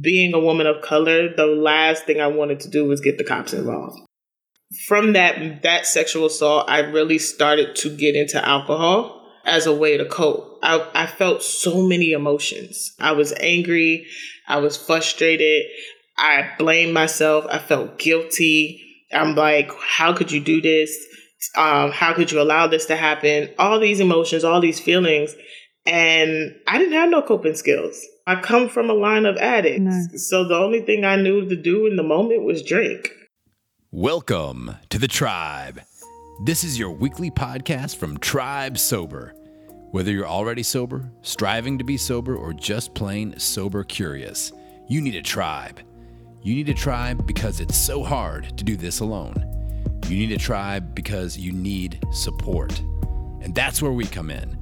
being a woman of color, the last thing I wanted to do was get the cops involved. From that that sexual assault, I really started to get into alcohol as a way to cope. I, I felt so many emotions. I was angry. I was frustrated. I blamed myself. I felt guilty. I'm like, how could you do this? Um, how could you allow this to happen? All these emotions, all these feelings. And I didn't have no coping skills. I come from a line of addicts. No. So the only thing I knew to do in the moment was drink. Welcome to the tribe. This is your weekly podcast from Tribe Sober. Whether you're already sober, striving to be sober, or just plain sober curious, you need a tribe. You need a tribe because it's so hard to do this alone. You need a tribe because you need support. And that's where we come in.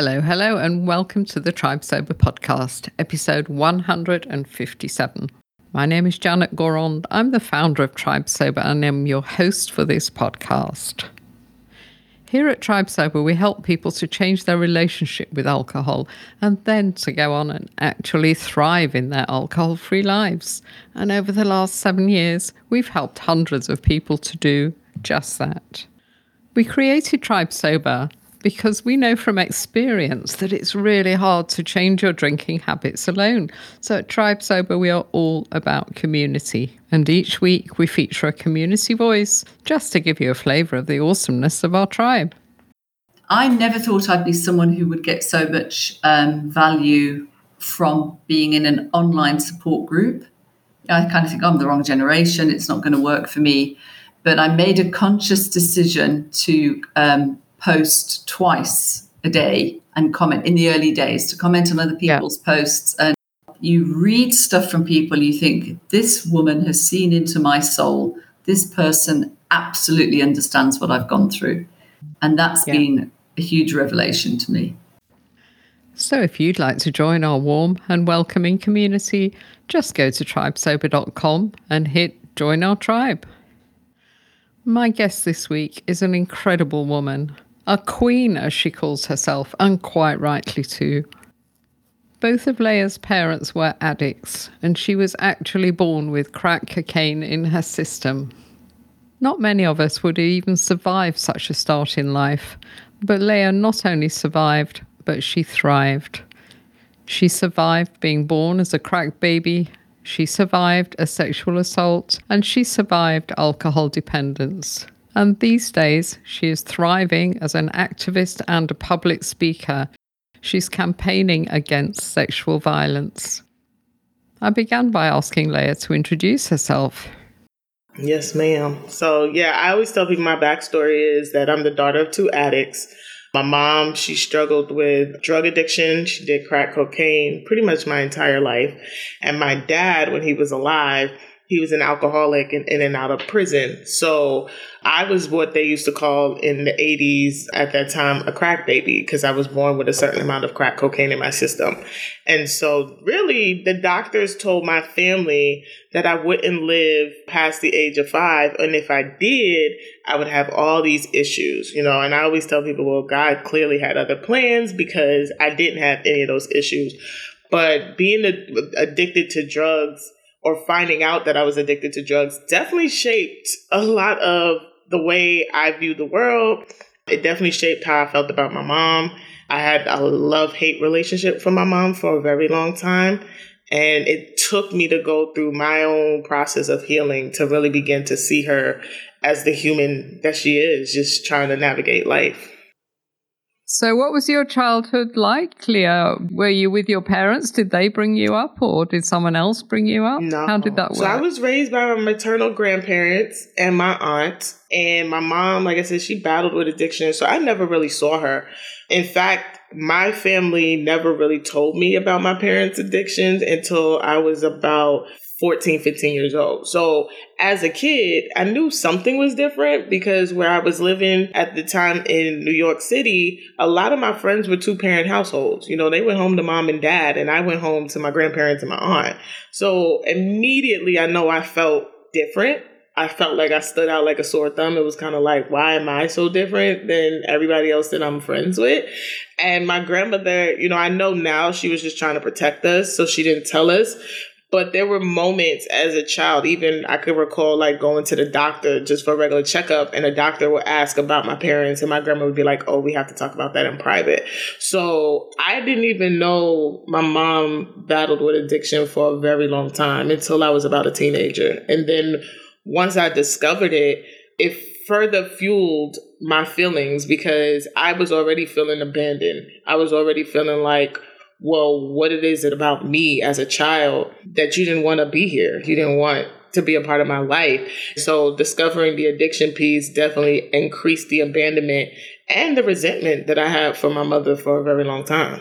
Hello, hello, and welcome to the Tribe Sober podcast, episode 157. My name is Janet Gourand. I'm the founder of Tribe Sober and I'm your host for this podcast. Here at Tribe Sober, we help people to change their relationship with alcohol and then to go on and actually thrive in their alcohol free lives. And over the last seven years, we've helped hundreds of people to do just that. We created Tribe Sober because we know from experience that it's really hard to change your drinking habits alone. So at Tribe Sober, we are all about community. And each week we feature a community voice just to give you a flavour of the awesomeness of our tribe. I never thought I'd be someone who would get so much um, value from being in an online support group. I kind of think oh, I'm the wrong generation, it's not going to work for me. But I made a conscious decision to um, post twice a day and comment in the early days to comment on other people's yeah. posts. And you read stuff from people you think this woman has seen into my soul. This person absolutely understands what i've gone through. And that's yeah. been a huge revelation to me. So if you'd like to join our warm and welcoming community just go to tribesober.com and hit join our tribe. My guest this week is an incredible woman a queen, as she calls herself, and quite rightly too. Both of Leah's parents were addicts, and she was actually born with crack cocaine in her system. Not many of us would even survive such a start in life, but Leah not only survived, but she thrived. She survived being born as a crack baby, she survived a sexual assault, and she survived alcohol dependence. And these days, she is thriving as an activist and a public speaker. She's campaigning against sexual violence. I began by asking Leah to introduce herself. Yes, ma'am. So, yeah, I always tell people my backstory is that I'm the daughter of two addicts. My mom, she struggled with drug addiction. She did crack cocaine pretty much my entire life. And my dad, when he was alive, he was an alcoholic and in and out of prison. So I was what they used to call in the 80s at that time a crack baby because I was born with a certain amount of crack cocaine in my system. And so, really, the doctors told my family that I wouldn't live past the age of five. And if I did, I would have all these issues, you know. And I always tell people, well, God clearly had other plans because I didn't have any of those issues. But being addicted to drugs, or finding out that I was addicted to drugs definitely shaped a lot of the way I view the world. It definitely shaped how I felt about my mom. I had a love hate relationship with my mom for a very long time. And it took me to go through my own process of healing to really begin to see her as the human that she is, just trying to navigate life. So, what was your childhood like, Leah? Were you with your parents? Did they bring you up, or did someone else bring you up? No. How did that work? So, I was raised by my maternal grandparents and my aunt. And my mom, like I said, she battled with addiction. So, I never really saw her. In fact, my family never really told me about my parents' addictions until I was about 14, 15 years old. So as a kid, I knew something was different because where I was living at the time in New York City, a lot of my friends were two parent households. You know, they went home to mom and dad, and I went home to my grandparents and my aunt. So immediately I know I felt different. I felt like I stood out like a sore thumb. It was kind of like, why am I so different than everybody else that I'm friends with? And my grandmother, you know, I know now she was just trying to protect us, so she didn't tell us. But there were moments as a child, even I could recall like going to the doctor just for a regular checkup, and a doctor would ask about my parents, and my grandma would be like, Oh, we have to talk about that in private. So I didn't even know my mom battled with addiction for a very long time until I was about a teenager. And then once I discovered it, it further fueled my feelings because I was already feeling abandoned. I was already feeling like, well, what it is it about me as a child that you didn't want to be here? You didn't want to be a part of my life. So discovering the addiction piece definitely increased the abandonment and the resentment that I had for my mother for a very long time.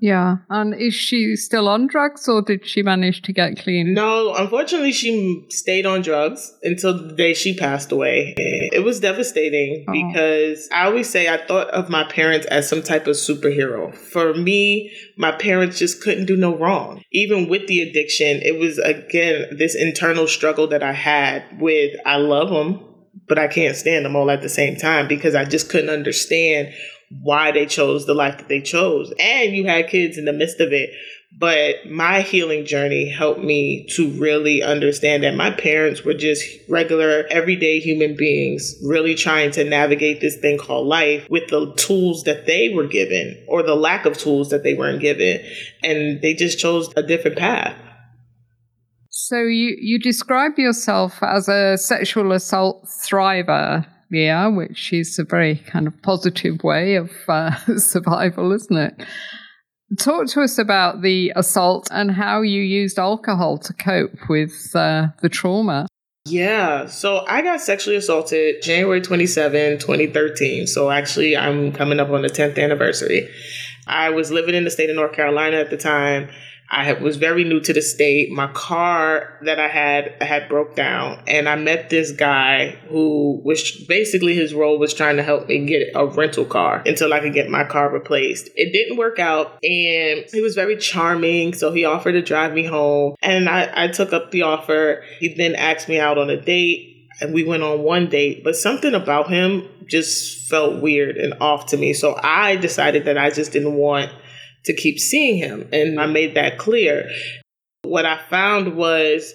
Yeah. And is she still on drugs or did she manage to get clean? No, unfortunately, she stayed on drugs until the day she passed away. It was devastating oh. because I always say I thought of my parents as some type of superhero. For me, my parents just couldn't do no wrong. Even with the addiction, it was again this internal struggle that I had with I love them, but I can't stand them all at the same time because I just couldn't understand why they chose the life that they chose. And you had kids in the midst of it. But my healing journey helped me to really understand that my parents were just regular, everyday human beings, really trying to navigate this thing called life with the tools that they were given or the lack of tools that they weren't given. And they just chose a different path. So you, you describe yourself as a sexual assault thriver yeah, which is a very kind of positive way of uh, survival, isn't it? Talk to us about the assault and how you used alcohol to cope with uh, the trauma. Yeah, so I got sexually assaulted January 27, 2013. So actually, I'm coming up on the 10th anniversary. I was living in the state of North Carolina at the time I was very new to the state. My car that I had had broke down, and I met this guy who was basically his role was trying to help me get a rental car until I could get my car replaced. It didn't work out, and he was very charming, so he offered to drive me home, and I, I took up the offer. He then asked me out on a date. And we went on one date, but something about him just felt weird and off to me. So I decided that I just didn't want to keep seeing him. And I made that clear. What I found was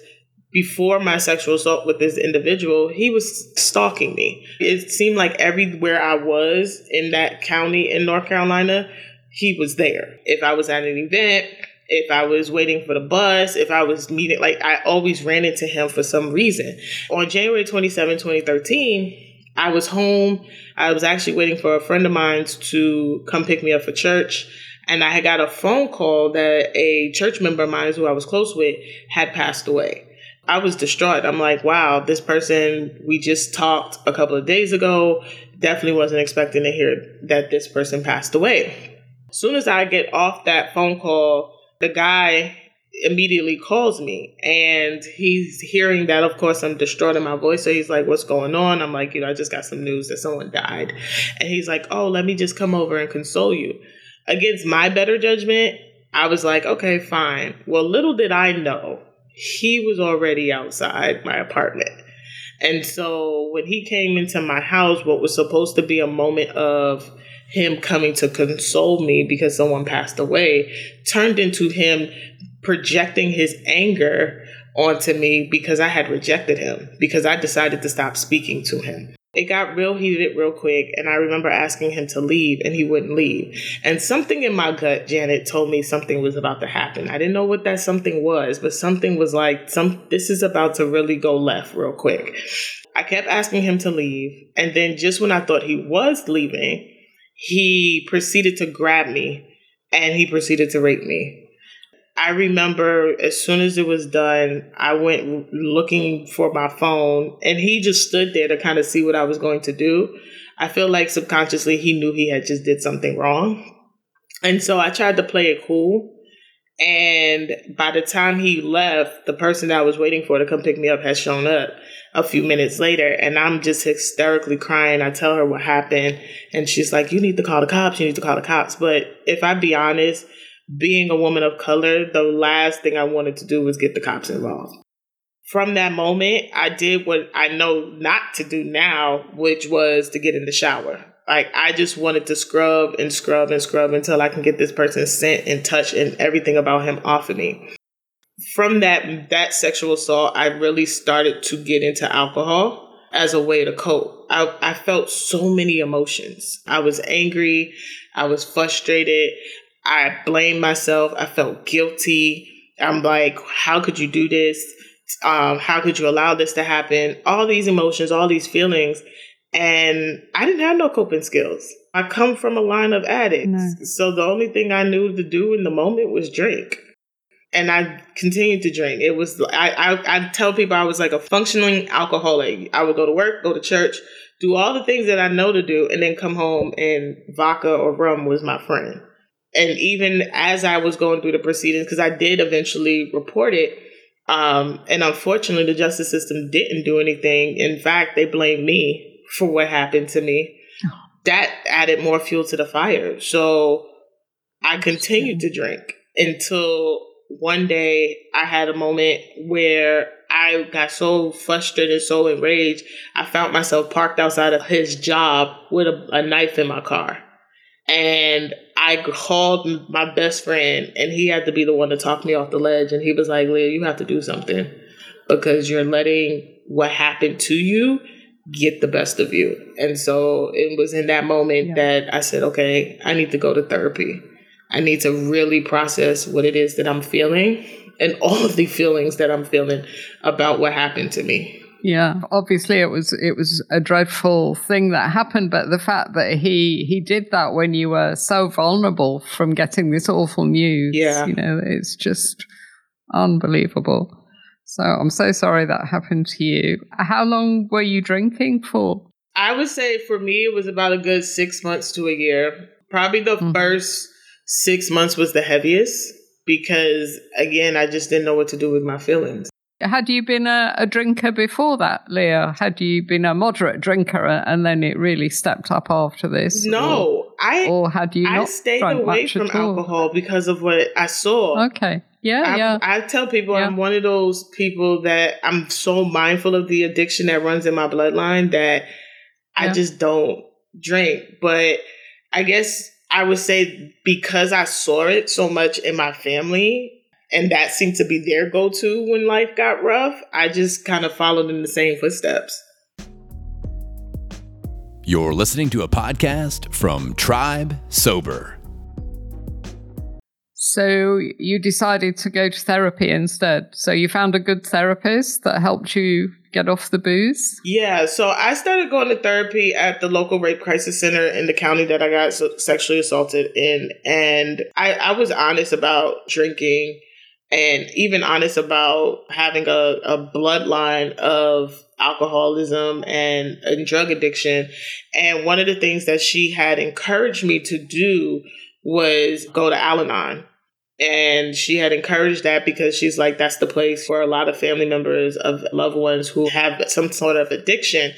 before my sexual assault with this individual, he was stalking me. It seemed like everywhere I was in that county in North Carolina, he was there. If I was at an event, if I was waiting for the bus, if I was meeting, like I always ran into him for some reason. On January 27, 2013, I was home. I was actually waiting for a friend of mine to come pick me up for church and I had got a phone call that a church member of mine who I was close with had passed away. I was distraught. I'm like, wow, this person we just talked a couple of days ago definitely wasn't expecting to hear that this person passed away. As soon as I get off that phone call, the guy immediately calls me and he's hearing that of course I'm distraught in my voice so he's like what's going on I'm like you know I just got some news that someone died and he's like oh let me just come over and console you against my better judgment, I was like, okay, fine. Well, little did I know, he was already outside my apartment. And so when he came into my house, what was supposed to be a moment of him coming to console me because someone passed away turned into him projecting his anger onto me because I had rejected him, because I decided to stop speaking to him. It got real heated real quick, and I remember asking him to leave, and he wouldn't leave. And something in my gut, Janet, told me something was about to happen. I didn't know what that something was, but something was like, "Some this is about to really go left real quick." I kept asking him to leave, and then just when I thought he was leaving, he proceeded to grab me, and he proceeded to rape me. I remember as soon as it was done, I went looking for my phone and he just stood there to kind of see what I was going to do. I feel like subconsciously he knew he had just did something wrong. And so I tried to play it cool And by the time he left, the person that I was waiting for to come pick me up has shown up a few minutes later. And I'm just hysterically crying. I tell her what happened. And she's like, You need to call the cops. You need to call the cops. But if I be honest, being a woman of color, the last thing I wanted to do was get the cops involved. From that moment, I did what I know not to do now, which was to get in the shower. Like I just wanted to scrub and scrub and scrub until I can get this person's scent and touch and everything about him off of me. From that that sexual assault, I really started to get into alcohol as a way to cope. I, I felt so many emotions. I was angry. I was frustrated. I blamed myself. I felt guilty. I'm like, how could you do this? Um, how could you allow this to happen? All these emotions, all these feelings. And I didn't have no coping skills. I come from a line of addicts. No. So the only thing I knew to do in the moment was drink. And I continued to drink. It was, I, I, I tell people I was like a functioning alcoholic. I would go to work, go to church, do all the things that I know to do, and then come home and vodka or rum was my friend. And even as I was going through the proceedings, because I did eventually report it, um, and unfortunately, the justice system didn't do anything. In fact, they blamed me for what happened to me. That added more fuel to the fire. So I continued to drink until one day I had a moment where I got so frustrated, so enraged, I found myself parked outside of his job with a, a knife in my car. And I called my best friend, and he had to be the one to talk me off the ledge. And he was like, Leah, you have to do something because you're letting what happened to you get the best of you. And so it was in that moment yeah. that I said, okay, I need to go to therapy. I need to really process what it is that I'm feeling and all of the feelings that I'm feeling about what happened to me. Yeah, obviously it was it was a dreadful thing that happened, but the fact that he he did that when you were so vulnerable from getting this awful news, yeah, you know, it's just unbelievable. So I'm so sorry that happened to you. How long were you drinking for? I would say for me, it was about a good six months to a year. Probably the mm-hmm. first six months was the heaviest because, again, I just didn't know what to do with my feelings. Had you been a, a drinker before that, Leah? Had you been a moderate drinker and then it really stepped up after this? No, or, I. Or had you? I stayed away from alcohol because of what I saw. Okay. Yeah, I, yeah. I tell people yeah. I'm one of those people that I'm so mindful of the addiction that runs in my bloodline that I yeah. just don't drink. But I guess I would say because I saw it so much in my family and that seemed to be their go to when life got rough, I just kind of followed in the same footsteps. You're listening to a podcast from Tribe Sober. So you decided to go to therapy instead. So you found a good therapist that helped you get off the booze? Yeah. So I started going to therapy at the local rape crisis center in the county that I got sexually assaulted in. And I, I was honest about drinking and even honest about having a, a bloodline of alcoholism and, and drug addiction. And one of the things that she had encouraged me to do was go to Al Anon. And she had encouraged that because she's like, that's the place for a lot of family members of loved ones who have some sort of addiction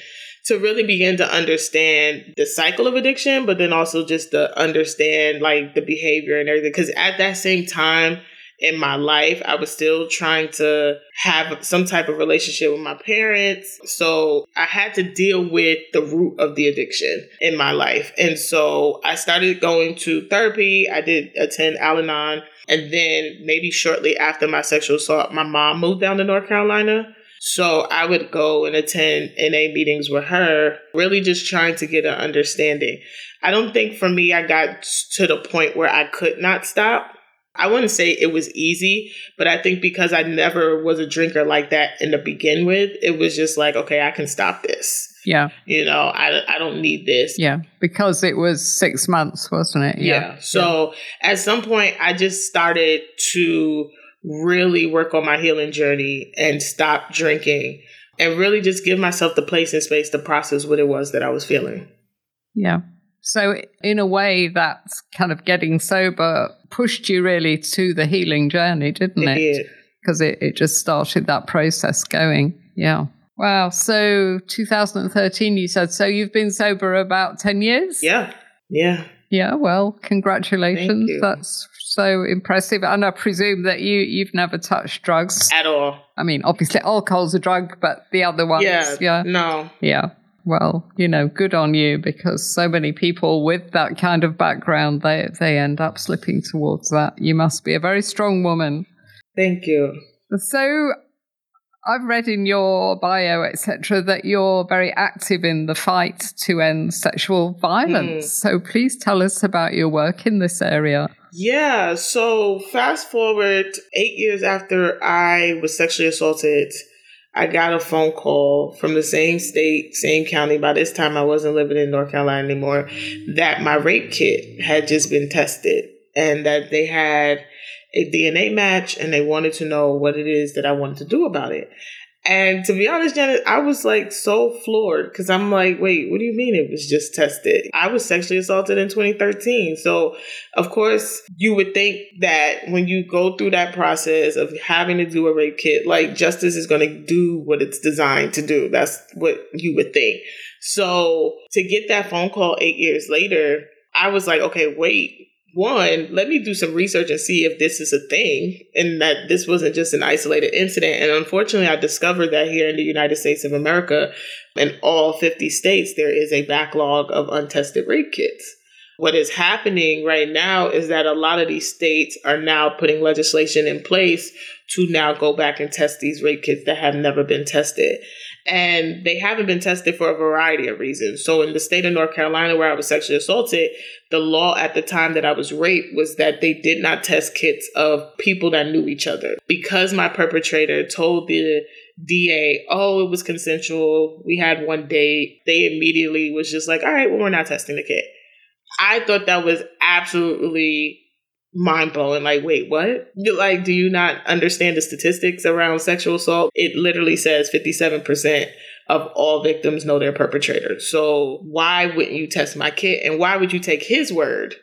to really begin to understand the cycle of addiction, but then also just to understand like the behavior and everything. Because at that same time, in my life. I was still trying to have some type of relationship with my parents. So I had to deal with the root of the addiction in my life. And so I started going to therapy. I did attend Al Anon. And then maybe shortly after my sexual assault, my mom moved down to North Carolina. So I would go and attend NA meetings with her, really just trying to get an understanding. I don't think for me, I got to the point where I could not stop. I wouldn't say it was easy, but I think because I never was a drinker like that in the begin with, it was just like, okay, I can stop this. Yeah. You know, I, I don't need this. Yeah. Because it was six months, wasn't it? Yeah. yeah. So yeah. at some point, I just started to really work on my healing journey and stop drinking and really just give myself the place and space to process what it was that I was feeling. Yeah. So, in a way, that's kind of getting sober pushed you really to the healing journey, didn't it? It. Because it, it just started that process going. Yeah. Wow. So 2013, you said. So you've been sober about 10 years? Yeah. Yeah. Yeah. Well, congratulations. you. That's so impressive. And I presume that you, you've never touched drugs. At all. I mean, obviously, alcohol's a drug, but the other ones. Yeah. Yeah. No. Yeah. Well, you know, good on you because so many people with that kind of background, they, they end up slipping towards that. You must be a very strong woman. Thank you. So I've read in your bio, etc., that you're very active in the fight to end sexual violence. Hmm. So please tell us about your work in this area. Yeah. So fast forward eight years after I was sexually assaulted, I got a phone call from the same state, same county. By this time, I wasn't living in North Carolina anymore. That my rape kit had just been tested and that they had a DNA match and they wanted to know what it is that I wanted to do about it. And to be honest, Janet, I was like so floored because I'm like, wait, what do you mean it was just tested? I was sexually assaulted in 2013. So, of course, you would think that when you go through that process of having to do a rape kit, like justice is going to do what it's designed to do. That's what you would think. So, to get that phone call eight years later, I was like, okay, wait, one, let me do some research and see if this is a thing and that this wasn't just an isolated incident. And unfortunately, I discovered that here in the United States of America, in all 50 states, there is a backlog of untested rape kits. What is happening right now is that a lot of these states are now putting legislation in place to now go back and test these rape kits that have never been tested. And they haven't been tested for a variety of reasons. So, in the state of North Carolina, where I was sexually assaulted, the law at the time that I was raped was that they did not test kits of people that knew each other. Because my perpetrator told the DA, oh, it was consensual, we had one date, they immediately was just like, all right, well, we're not testing the kit. I thought that was absolutely mind blowing. Like, wait, what? Like, do you not understand the statistics around sexual assault? It literally says 57% of all victims know their perpetrator. So why wouldn't you test my kid? And why would you take his word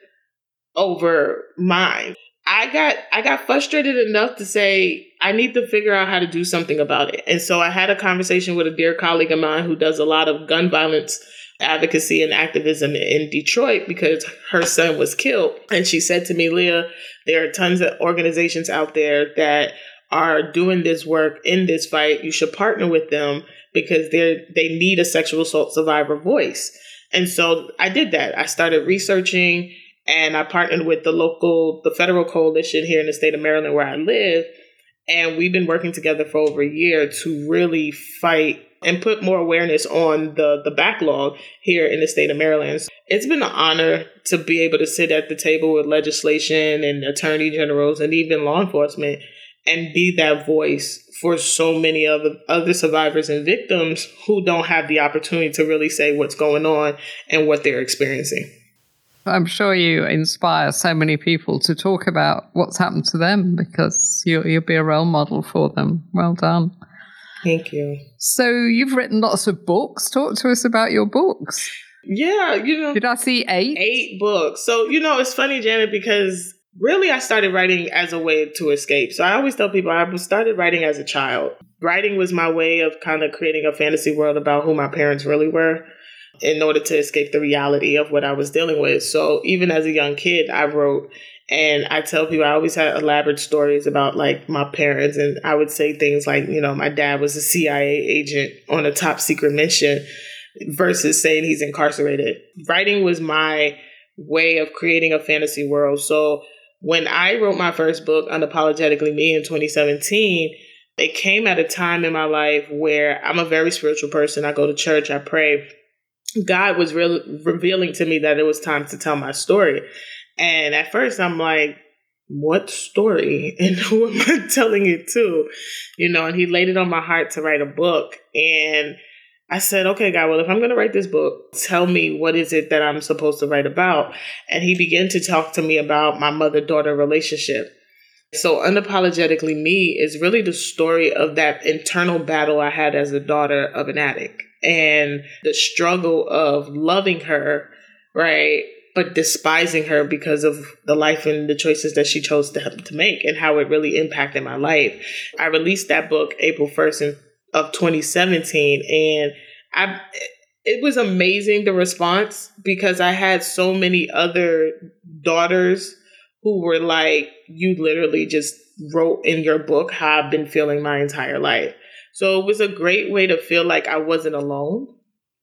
over mine? I got I got frustrated enough to say I need to figure out how to do something about it. And so I had a conversation with a dear colleague of mine who does a lot of gun violence advocacy and activism in Detroit because her son was killed. And she said to me, Leah, there are tons of organizations out there that are doing this work in this fight. You should partner with them because they they need a sexual assault survivor voice. And so I did that. I started researching and I partnered with the local, the federal coalition here in the state of Maryland where I live. And we've been working together for over a year to really fight and put more awareness on the, the backlog here in the state of Maryland. It's been an honor to be able to sit at the table with legislation and attorney generals and even law enforcement and be that voice for so many of other survivors and victims who don't have the opportunity to really say what's going on and what they're experiencing. I'm sure you inspire so many people to talk about what's happened to them because you, you'll be a role model for them. Well done. Thank you. So you've written lots of books. Talk to us about your books. Yeah, you know, Did I see eight? eight books. So, you know, it's funny, Janet, because really I started writing as a way to escape. So I always tell people I started writing as a child. Writing was my way of kind of creating a fantasy world about who my parents really were in order to escape the reality of what I was dealing with. So even as a young kid, I wrote and I tell people I always had elaborate stories about like my parents and I would say things like, you know, my dad was a CIA agent on a top secret mission versus saying he's incarcerated. Writing was my way of creating a fantasy world. So when I wrote my first book, Unapologetically Me, in 2017, it came at a time in my life where I'm a very spiritual person. I go to church, I pray. God was real, revealing to me that it was time to tell my story. And at first, I'm like, what story? And who am I telling it to? You know, and he laid it on my heart to write a book. And I said, okay, God, well, if I'm going to write this book, tell me what is it that I'm supposed to write about? And he began to talk to me about my mother daughter relationship. So, Unapologetically Me is really the story of that internal battle I had as a daughter of an addict and the struggle of loving her, right? But despising her because of the life and the choices that she chose to, to make and how it really impacted my life. I released that book April 1st of 2017 and I it was amazing the response because I had so many other daughters who were like, you literally just wrote in your book how I've been feeling my entire life. So it was a great way to feel like I wasn't alone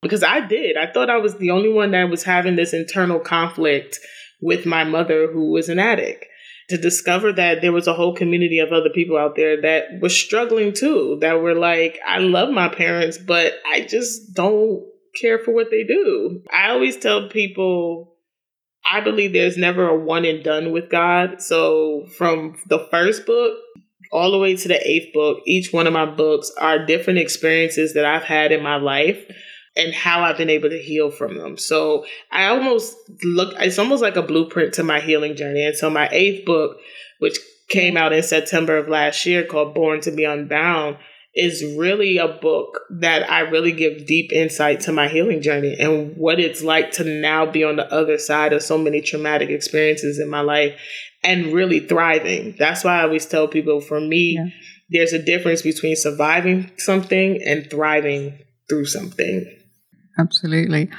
because I did. I thought I was the only one that was having this internal conflict with my mother who was an addict. To discover that there was a whole community of other people out there that was struggling too, that were like, I love my parents, but I just don't care for what they do. I always tell people I believe there's never a one and done with God. So from the first book all the way to the eighth book, each one of my books are different experiences that I've had in my life and how I've been able to heal from them. So I almost look, it's almost like a blueprint to my healing journey. And so my eighth book, which came out in September of last year called Born to Be Unbound, is really a book that I really give deep insight to my healing journey and what it's like to now be on the other side of so many traumatic experiences in my life and really thriving. That's why I always tell people for me, yeah. there's a difference between surviving something and thriving through something. Absolutely.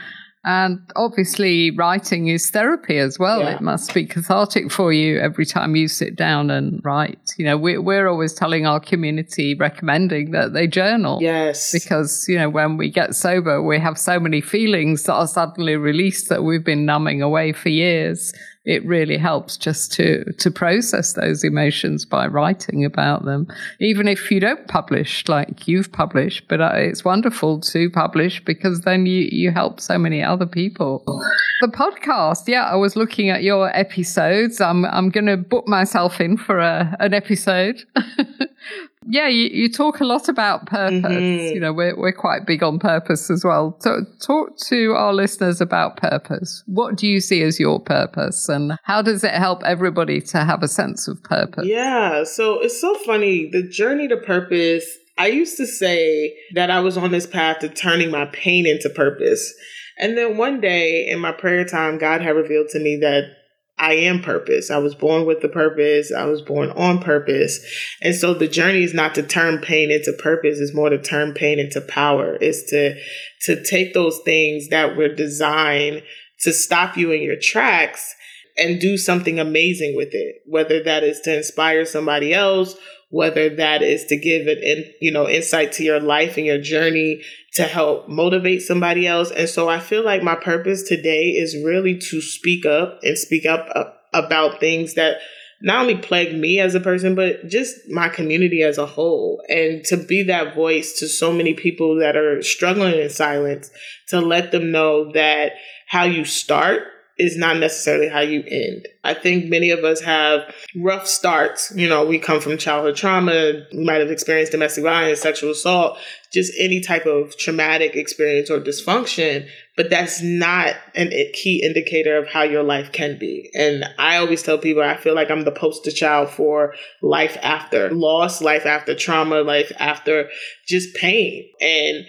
And obviously, writing is therapy as well. Yeah. It must be cathartic for you every time you sit down and write. You know, we're, we're always telling our community, recommending that they journal. Yes. Because, you know, when we get sober, we have so many feelings that are suddenly released that we've been numbing away for years it really helps just to to process those emotions by writing about them. Even if you don't publish like you've published but uh, it's wonderful to publish because then you you help so many other people. The podcast yeah i was looking at your episodes. I'm i'm going to book myself in for a, an episode yeah, you, you talk a lot about purpose. Mm-hmm. You know, we're, we're quite big on purpose as well. So talk to our listeners about purpose. What do you see as your purpose and how does it help everybody to have a sense of purpose? Yeah. So it's so funny. The journey to purpose, I used to say that I was on this path to turning my pain into purpose. And then one day in my prayer time, God had revealed to me that I am purpose. I was born with the purpose. I was born on purpose. And so the journey is not to turn pain into purpose. It's more to turn pain into power. It's to, to take those things that were designed to stop you in your tracks and do something amazing with it. Whether that is to inspire somebody else, whether that is to give it in, you know, insight to your life and your journey to help motivate somebody else. And so I feel like my purpose today is really to speak up and speak up uh, about things that not only plague me as a person, but just my community as a whole. And to be that voice to so many people that are struggling in silence, to let them know that how you start is not necessarily how you end. I think many of us have rough starts. You know, we come from childhood trauma, we might have experienced domestic violence, sexual assault, just any type of traumatic experience or dysfunction, but that's not a key indicator of how your life can be. And I always tell people I feel like I'm the poster child for life after loss, life after trauma, life after just pain. And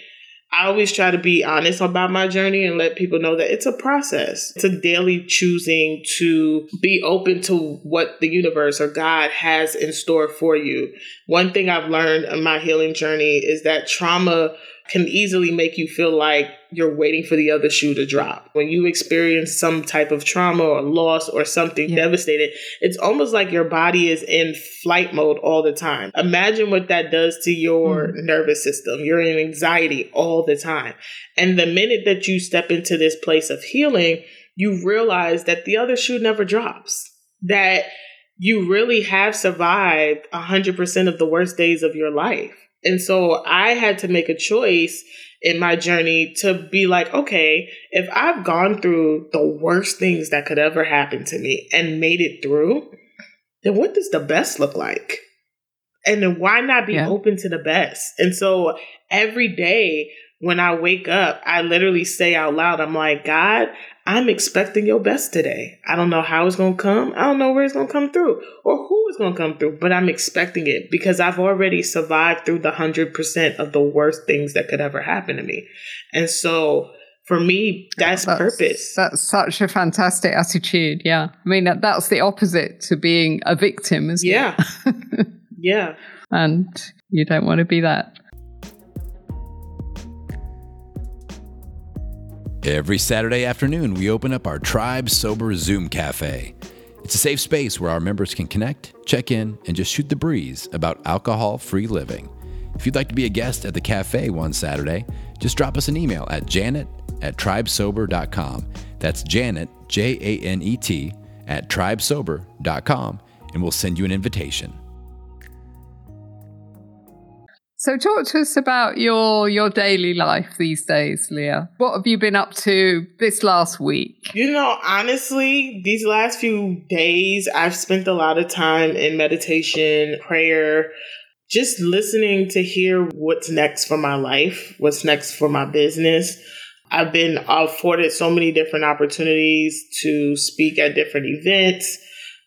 I always try to be honest about my journey and let people know that it's a process. It's a daily choosing to be open to what the universe or God has in store for you. One thing I've learned in my healing journey is that trauma can easily make you feel like you're waiting for the other shoe to drop. When you experience some type of trauma or loss or something yeah. devastating, it's almost like your body is in flight mode all the time. Imagine what that does to your mm. nervous system. You're in anxiety all the time. And the minute that you step into this place of healing, you realize that the other shoe never drops. That you really have survived 100% of the worst days of your life and so I had to make a choice in my journey to be like, okay, if I've gone through the worst things that could ever happen to me and made it through, then what does the best look like? And then why not be yeah. open to the best? And so every day when I wake up, I literally say out loud, I'm like, God, I'm expecting your best today. I don't know how it's going to come. I don't know where it's going to come through or who is going to come through, but I'm expecting it because I've already survived through the 100% of the worst things that could ever happen to me. And so for me, that's, that's, purpose. That's such a fantastic attitude. Yeah. I mean, that, that's the opposite to being a victim, isn't yeah. it? yeah. And you don't want to be that. Every Saturday afternoon, we open up our Tribe Sober Zoom Cafe. It's a safe space where our members can connect, check in, and just shoot the breeze about alcohol free living. If you'd like to be a guest at the cafe one Saturday, just drop us an email at janet at tribesober.com. That's Janet, J A N E T, at tribesober.com, and we'll send you an invitation. So, talk to us about your your daily life these days, Leah. What have you been up to this last week? You know, honestly, these last few days, I've spent a lot of time in meditation, prayer, just listening to hear what's next for my life, what's next for my business. I've been afforded so many different opportunities to speak at different events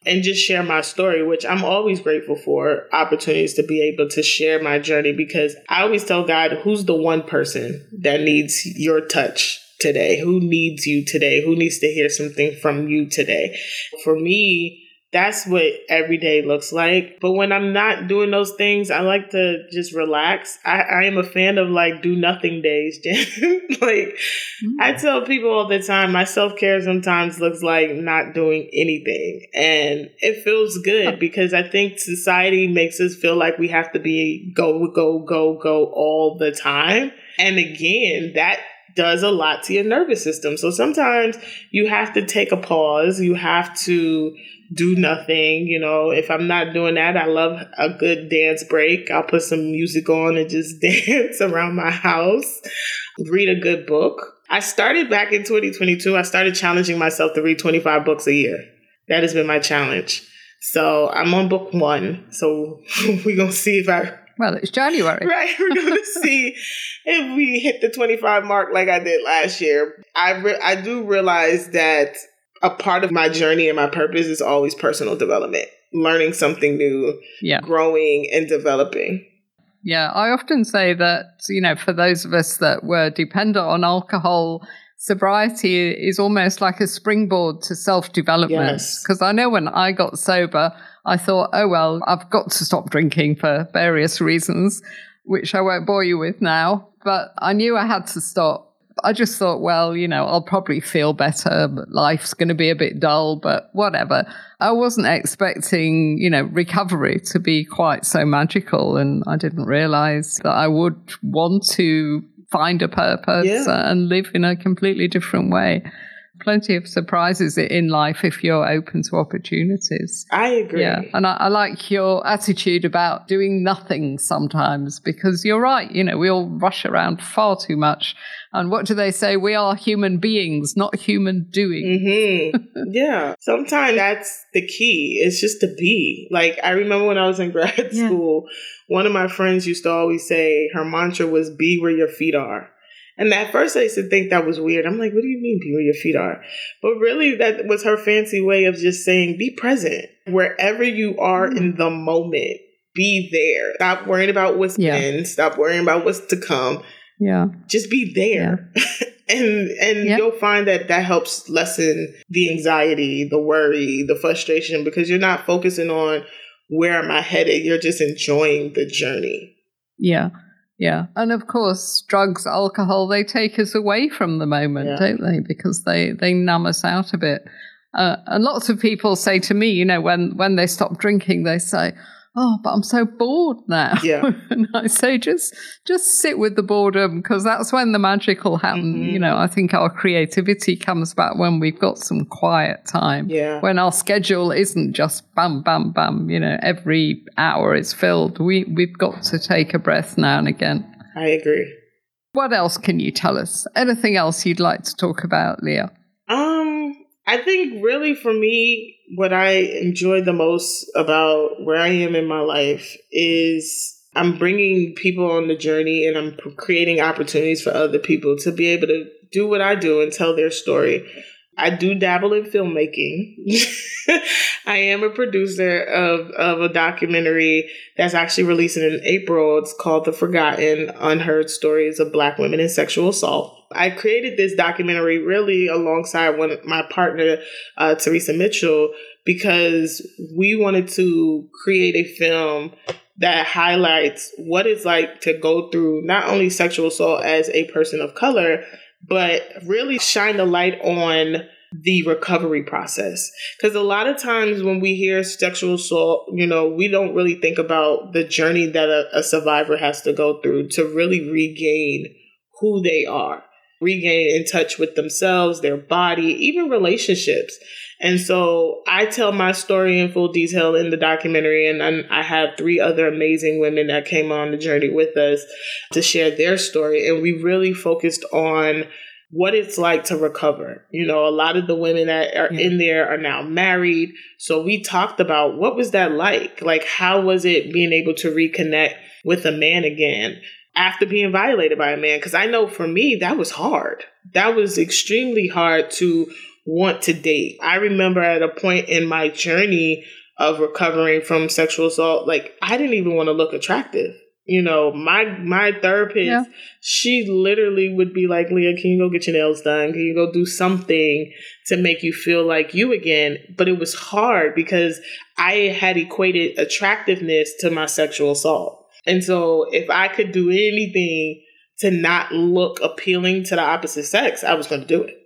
and just share my story, which I'm always grateful for opportunities to be able to share my journey because I always tell God, who's the one person that needs your touch today? Who needs you today? Who needs to hear something from you today? For me, that's what every day looks like. But when I'm not doing those things, I like to just relax. I, I am a fan of like do nothing days, like mm-hmm. I tell people all the time, my self care sometimes looks like not doing anything. And it feels good because I think society makes us feel like we have to be go, go, go, go all the time. And again, that does a lot to your nervous system. So sometimes you have to take a pause. You have to do nothing. You know, if I'm not doing that, I love a good dance break. I'll put some music on and just dance around my house, read a good book. I started back in 2022. I started challenging myself to read 25 books a year. That has been my challenge. So I'm on book one. So we're going to see if I. Well, it's January. Right. We're going to see if we hit the 25 mark like I did last year. I, re- I do realize that a part of my journey and my purpose is always personal development, learning something new, yeah. growing and developing. Yeah, I often say that, you know, for those of us that were dependent on alcohol, sobriety is almost like a springboard to self development. Because yes. I know when I got sober, I thought, oh, well, I've got to stop drinking for various reasons, which I won't bore you with now. But I knew I had to stop I just thought, well, you know, I'll probably feel better, life's going to be a bit dull, but whatever. I wasn't expecting, you know, recovery to be quite so magical. And I didn't realize that I would want to find a purpose yeah. and live in a completely different way plenty of surprises in life if you're open to opportunities. I agree. Yeah. And I, I, like your attitude about doing nothing sometimes because you're right. You know, we all rush around far too much. And what do they say? We are human beings, not human doing. Mm-hmm. yeah. Sometimes that's the key. It's just to be. Like, I remember when I was in grad yeah. school, one of my friends used to always say her mantra was be where your feet are. And at first I used to think that was weird. I'm like, what do you mean be where your feet are? But really that was her fancy way of just saying be present. Wherever you are mm. in the moment, be there. Stop worrying about what's yeah. been. Stop worrying about what's to come. Yeah. Just be there. Yeah. and and yep. you'll find that that helps lessen the anxiety, the worry, the frustration because you're not focusing on where am I headed. You're just enjoying the journey. Yeah. Yeah. And of course, drugs, alcohol, they take us away from the moment, yeah. don't they? Because they, they numb us out a bit. Uh, and lots of people say to me, you know, when, when they stop drinking, they say, oh, but I'm so bored now. Yeah. and I say, just just sit with the boredom because that's when the magic will happen. Mm-hmm. You know, I think our creativity comes back when we've got some quiet time. Yeah. When our schedule isn't just bam, bam, bam. You know, every hour is filled. We we've got to take a breath now and again. I agree. What else can you tell us? Anything else you'd like to talk about, Leah? I think really for me, what I enjoy the most about where I am in my life is I'm bringing people on the journey and I'm creating opportunities for other people to be able to do what I do and tell their story. I do dabble in filmmaking. I am a producer of, of a documentary that's actually releasing in April. It's called The Forgotten Unheard Stories of Black Women in Sexual Assault. I created this documentary really alongside one my partner, uh, Teresa Mitchell, because we wanted to create a film that highlights what it's like to go through not only sexual assault as a person of color, but really shine the light on the recovery process. Because a lot of times when we hear sexual assault, you know, we don't really think about the journey that a, a survivor has to go through to really regain who they are, regain in touch with themselves, their body, even relationships. And so I tell my story in full detail in the documentary, and I have three other amazing women that came on the journey with us to share their story. And we really focused on what it's like to recover. You know, a lot of the women that are yeah. in there are now married. So we talked about what was that like? Like, how was it being able to reconnect with a man again? After being violated by a man because I know for me that was hard. That was extremely hard to want to date. I remember at a point in my journey of recovering from sexual assault, like I didn't even want to look attractive. You know, my my therapist, yeah. she literally would be like, Leah, can you go get your nails done? Can you go do something to make you feel like you again? But it was hard because I had equated attractiveness to my sexual assault. And so if I could do anything to not look appealing to the opposite sex, I was going to do it.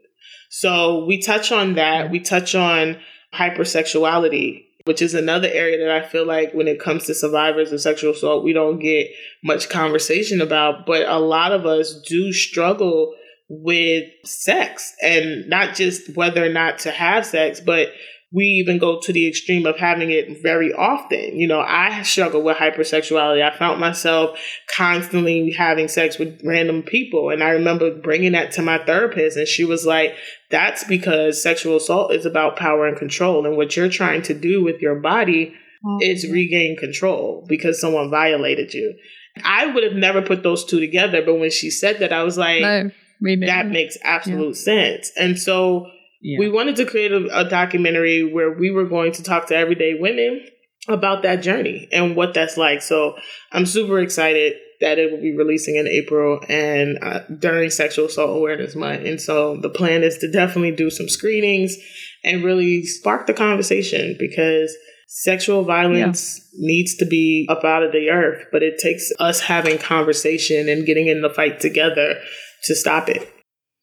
So we touch on that. We touch on hypersexuality, which is another area that I feel like when it comes to survivors of sexual assault, we don't get much conversation about. But a lot of us do struggle with sex and not just whether or not to have sex, but we even go to the extreme of having it very often. You know, I struggle with hypersexuality. I found myself constantly having sex with random people. And I remember bringing that to my therapist, and she was like, that's because sexual assault is about power and control. And what you're trying to do with your body mm-hmm. is regain control because someone violated you. I would have never put those two together. But when she said that, I was like, no, that makes absolute yeah. sense. And so, yeah. We wanted to create a, a documentary where we were going to talk to everyday women about that journey and what that's like. So I'm super excited that it will be releasing in April and uh, during Sexual Assault Awareness Month. And so the plan is to definitely do some screenings and really spark the conversation because sexual violence yeah. needs to be up out of the earth, but it takes us having conversation and getting in the fight together to stop it.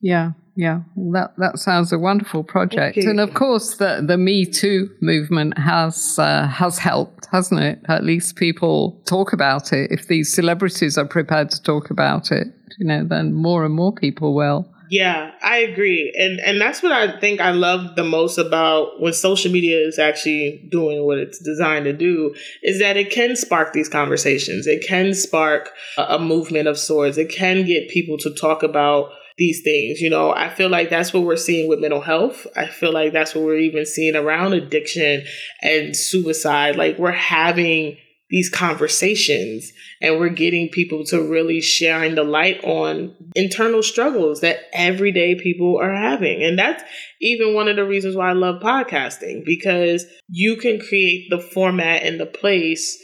Yeah, yeah, that that sounds a wonderful project, and of course, the the Me Too movement has uh, has helped, hasn't it? At least people talk about it. If these celebrities are prepared to talk about it, you know, then more and more people will. Yeah, I agree, and and that's what I think I love the most about when social media is actually doing what it's designed to do is that it can spark these conversations. It can spark a, a movement of sorts. It can get people to talk about these things. You know, I feel like that's what we're seeing with mental health. I feel like that's what we're even seeing around addiction and suicide. Like we're having these conversations and we're getting people to really shine the light on internal struggles that everyday people are having. And that's even one of the reasons why I love podcasting because you can create the format and the place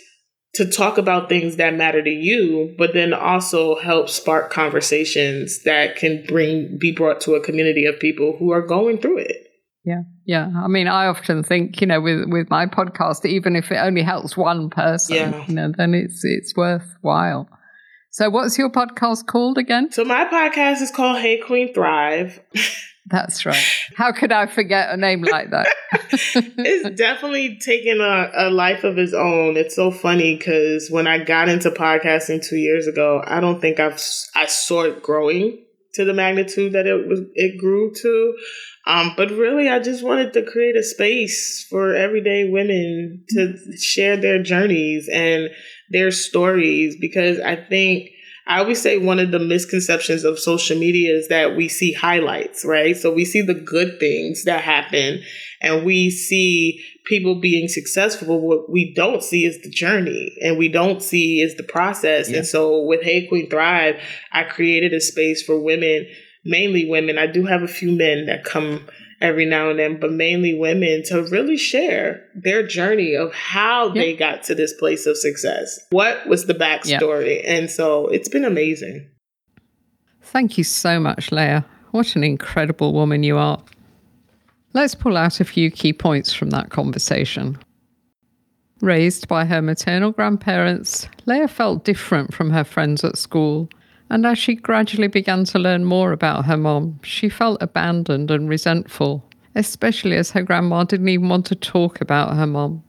to talk about things that matter to you, but then also help spark conversations that can bring be brought to a community of people who are going through it. Yeah, yeah. I mean, I often think, you know, with with my podcast, even if it only helps one person, yeah. you know, then it's it's worthwhile. So, what's your podcast called again? So, my podcast is called Hey Queen Thrive. That's right. How could I forget a name like that? it's definitely taken a, a, life of its own. It's so funny because when I got into podcasting two years ago, I don't think I've I saw it growing to the magnitude that it was it grew to. Um, but really, I just wanted to create a space for everyday women to share their journeys and their stories because I think I always say one of the misconceptions of social media is that we see highlights, right? So we see the good things that happen and we see people being successful. What we don't see is the journey and we don't see is the process. Yeah. And so with Hey Queen Thrive, I created a space for women, mainly women. I do have a few men that come every now and then, but mainly women to really share their journey of how they got to this place of success. What was the backstory? And so it's been amazing. Thank you so much, Leah. What an incredible woman you are. Let's pull out a few key points from that conversation. Raised by her maternal grandparents, Leah felt different from her friends at school, and as she gradually began to learn more about her mom, she felt abandoned and resentful, especially as her grandma didn't even want to talk about her mom.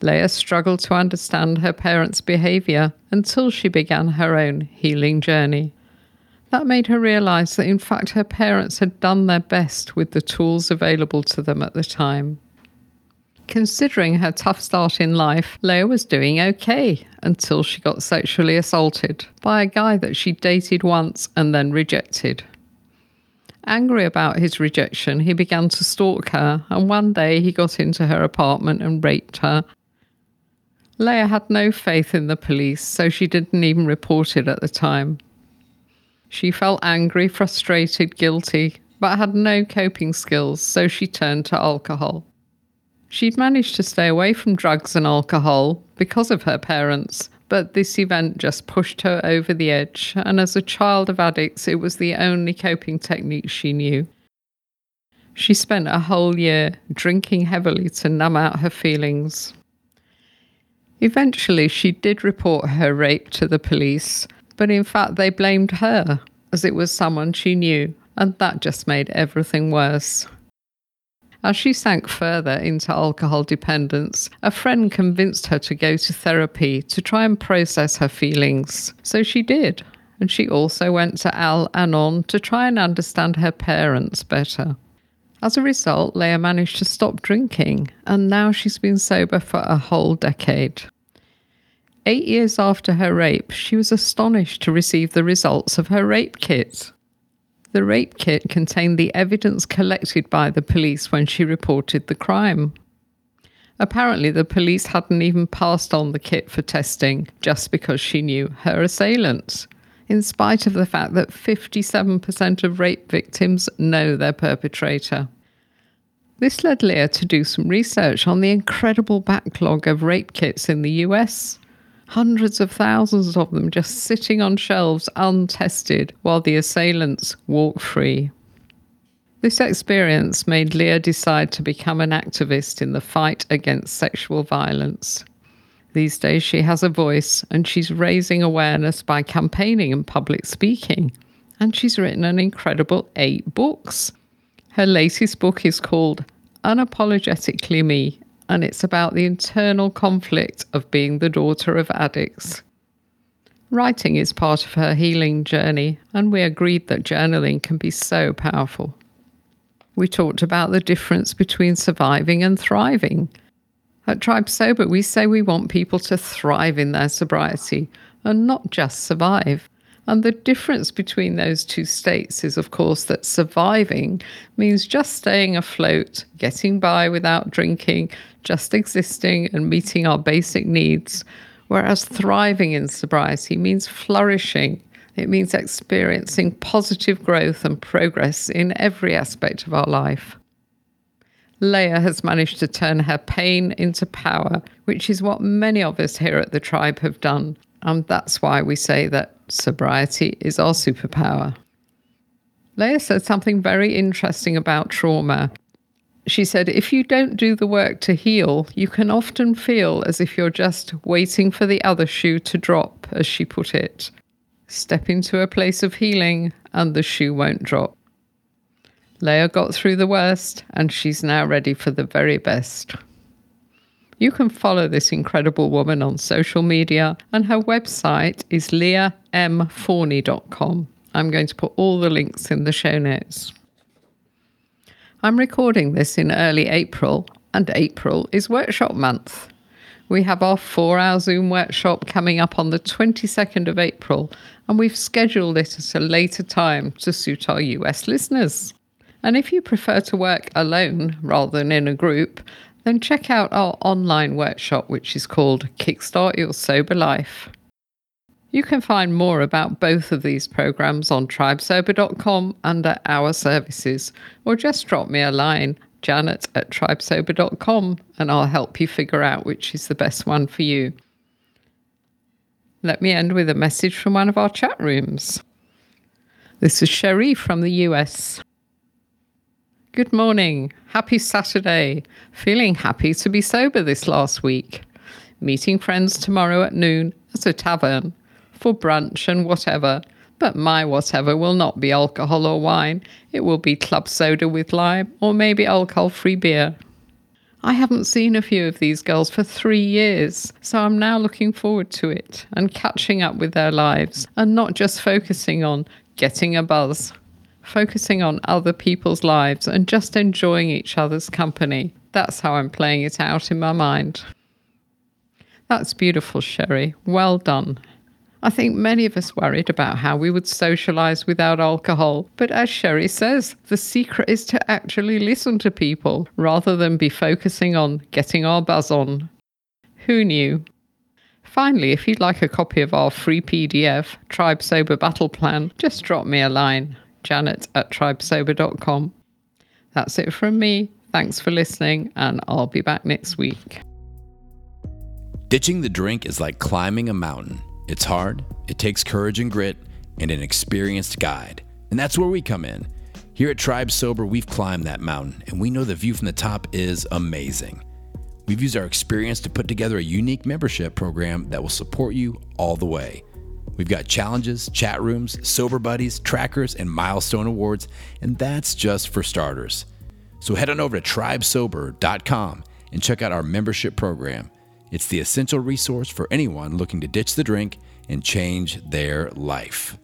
Leah struggled to understand her parents' behaviour until she began her own healing journey. That made her realise that in fact her parents had done their best with the tools available to them at the time. Considering her tough start in life, Leah was doing okay until she got sexually assaulted by a guy that she dated once and then rejected. Angry about his rejection, he began to stalk her, and one day he got into her apartment and raped her. Leah had no faith in the police, so she didn't even report it at the time. She felt angry, frustrated, guilty, but had no coping skills, so she turned to alcohol. She'd managed to stay away from drugs and alcohol because of her parents, but this event just pushed her over the edge, and as a child of addicts, it was the only coping technique she knew. She spent a whole year drinking heavily to numb out her feelings. Eventually, she did report her rape to the police, but in fact, they blamed her, as it was someone she knew, and that just made everything worse. As she sank further into alcohol dependence, a friend convinced her to go to therapy to try and process her feelings. So she did. And she also went to Al Anon to try and understand her parents better. As a result, Leah managed to stop drinking, and now she's been sober for a whole decade. Eight years after her rape, she was astonished to receive the results of her rape kit. The rape kit contained the evidence collected by the police when she reported the crime. Apparently, the police hadn't even passed on the kit for testing just because she knew her assailant, in spite of the fact that 57% of rape victims know their perpetrator. This led Leah to do some research on the incredible backlog of rape kits in the US hundreds of thousands of them just sitting on shelves untested while the assailants walk free. This experience made Leah decide to become an activist in the fight against sexual violence. These days, she has a voice and she's raising awareness by campaigning and public speaking. And she's written an incredible eight books. Her latest book is called Unapologetically Me and it's about the internal conflict of being the daughter of addicts. Writing is part of her healing journey, and we agreed that journaling can be so powerful. We talked about the difference between surviving and thriving. At Tribe Sober, we say we want people to thrive in their sobriety and not just survive. And the difference between those two states is, of course, that surviving means just staying afloat, getting by without drinking, just existing and meeting our basic needs. Whereas thriving in sobriety means flourishing. It means experiencing positive growth and progress in every aspect of our life. Leah has managed to turn her pain into power, which is what many of us here at the tribe have done. And that's why we say that sobriety is our superpower. Leah said something very interesting about trauma. She said, if you don't do the work to heal, you can often feel as if you're just waiting for the other shoe to drop, as she put it. Step into a place of healing and the shoe won't drop. Leah got through the worst and she's now ready for the very best. You can follow this incredible woman on social media, and her website is leahmforney.com. I'm going to put all the links in the show notes. I'm recording this in early April, and April is workshop month. We have our four hour Zoom workshop coming up on the 22nd of April, and we've scheduled it at a later time to suit our US listeners. And if you prefer to work alone rather than in a group, then check out our online workshop, which is called Kickstart Your Sober Life. You can find more about both of these programs on tribesober.com under Our Services, or just drop me a line, janet at tribesober.com, and I'll help you figure out which is the best one for you. Let me end with a message from one of our chat rooms. This is Sherry from the US. Good morning. Happy Saturday. Feeling happy to be sober this last week. Meeting friends tomorrow at noon at a tavern for brunch and whatever. But my whatever will not be alcohol or wine. It will be club soda with lime or maybe alcohol free beer. I haven't seen a few of these girls for three years, so I'm now looking forward to it and catching up with their lives and not just focusing on getting a buzz, focusing on other people's lives and just enjoying each other's company. That's how I'm playing it out in my mind. That's beautiful, Sherry. Well done. I think many of us worried about how we would socialize without alcohol. But as Sherry says, the secret is to actually listen to people rather than be focusing on getting our buzz on. Who knew? Finally, if you'd like a copy of our free PDF, Tribe Sober Battle Plan, just drop me a line, janet at tribesober.com. That's it from me. Thanks for listening, and I'll be back next week. Ditching the drink is like climbing a mountain. It's hard, it takes courage and grit, and an experienced guide. And that's where we come in. Here at Tribe Sober, we've climbed that mountain, and we know the view from the top is amazing. We've used our experience to put together a unique membership program that will support you all the way. We've got challenges, chat rooms, sober buddies, trackers, and milestone awards, and that's just for starters. So head on over to tribesober.com and check out our membership program. It's the essential resource for anyone looking to ditch the drink and change their life.